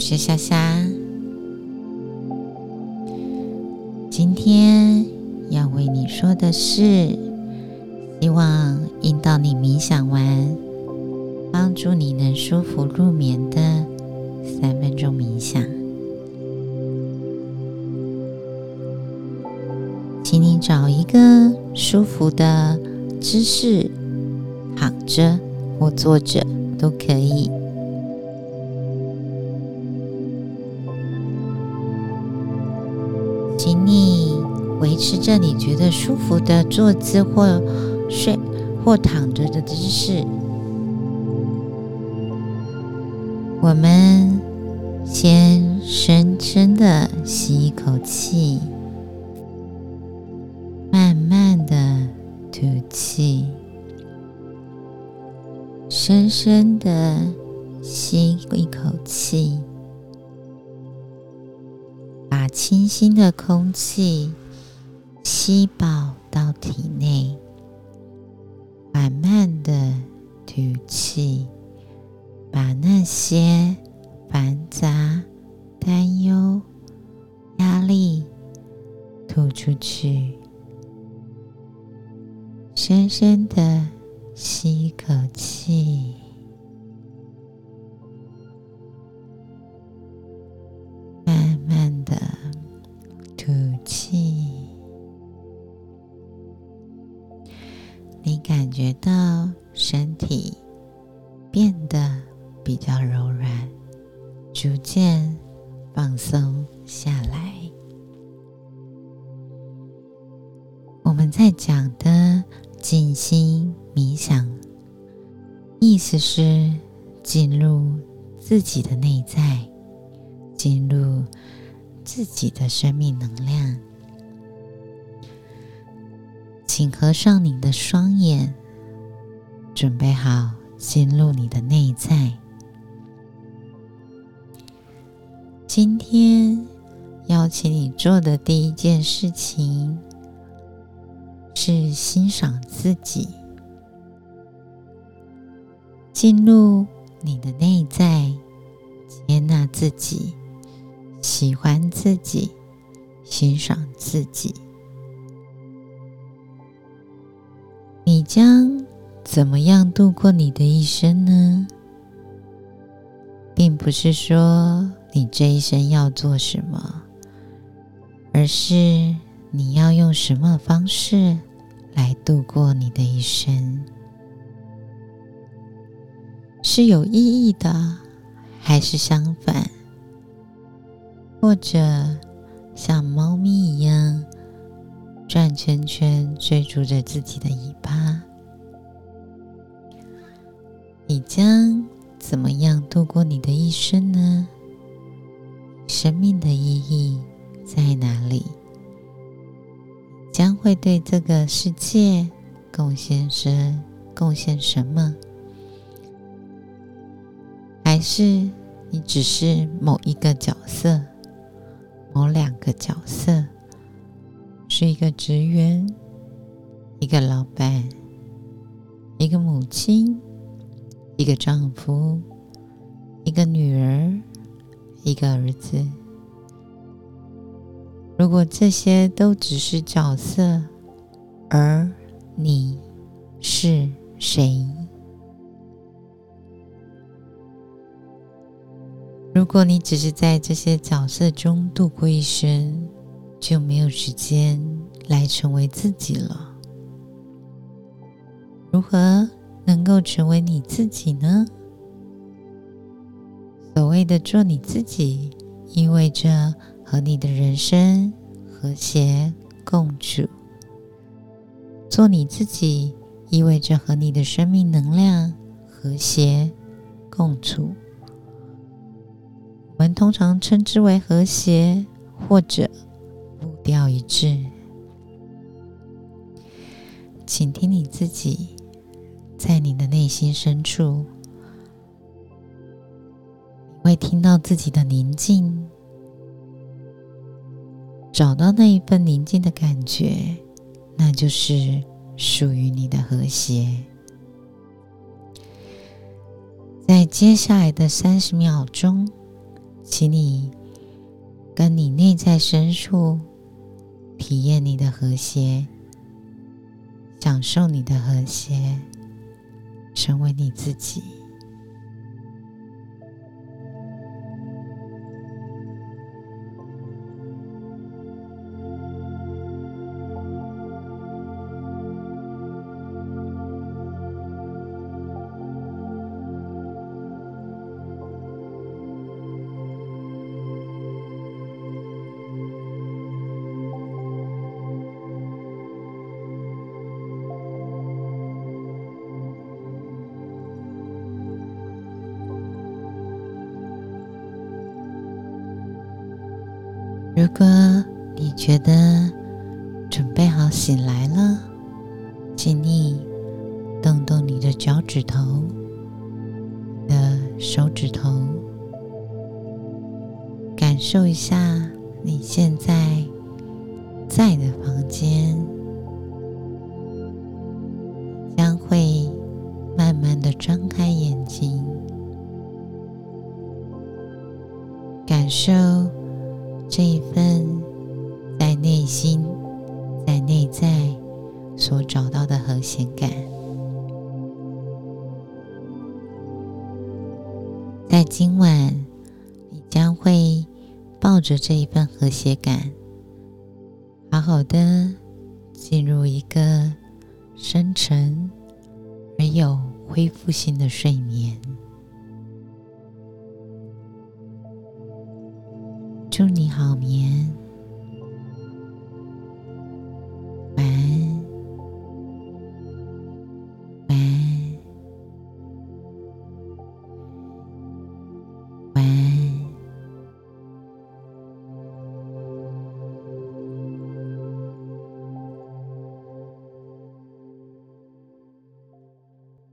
我是夏夏，今天要为你说的是，希望引导你冥想完，帮助你能舒服入眠的三分钟冥想。请你找一个舒服的姿势，躺着或坐着都可以。请你维持着你觉得舒服的坐姿或睡或躺着的姿势。我们先深深的吸一口气。慢慢的吐气，深深的吸一口气，清新的空气吸饱到体内。缓慢的吐气，把那些繁杂、担忧、压力吐出去。深深的吸体变得比较柔软，逐渐放松下来。我们在讲的。静心冥想，意思是进入自己的内在，进入自己的生命能量。请合上你的双眼，准备好进入你的内在。今天邀请你做的第一件事情。是欣赏自己，进入你的内在，接纳自己，喜欢自己，欣赏自己。你将怎么样度过你的一生呢？并不是说你这一生要做什么，而是你要用什么方式。来度过你的一生，是有意义的，还是相反？或者像猫咪一样转圈圈追逐着自己的尾巴？将怎么样度过你的一生呢？生命的意义在哪里？将会对这个世界贡献什贡献什么？还是你只是某一个角色，某两个角色，是一个职员，一个老板，一个母亲，一个丈夫，一个女儿，一个儿子？如果这些都只是角色，而你是谁？如果你只是在这些角色中度过一生，就没有时间来成为自己了。如何能够成为你自己呢？所谓的做你自己，意味着。和你的人生和谐共处，做你自己，意味着和你的生命能量和谐共处。我们通常称之为和谐，或者步调一致。请听你自己，在你的内心深处，你会听到自己的宁静。找到那一份宁静的感觉，那就是属于你的和谐。在接下来的三十秒钟，请你跟你内在深处体验你的和谐，享受你的和谐，成为你自己。如果你觉得准备好醒来了，请你动动你的脚趾头、的手指头，感受一下你现在在的房间，将会慢慢的张开眼睛，感受。这一份在内心、在内在所找到的和谐感，在今晚，你将会抱着这一份和谐感，好好的进入一个深沉而有恢复性的睡眠。祝你好眠。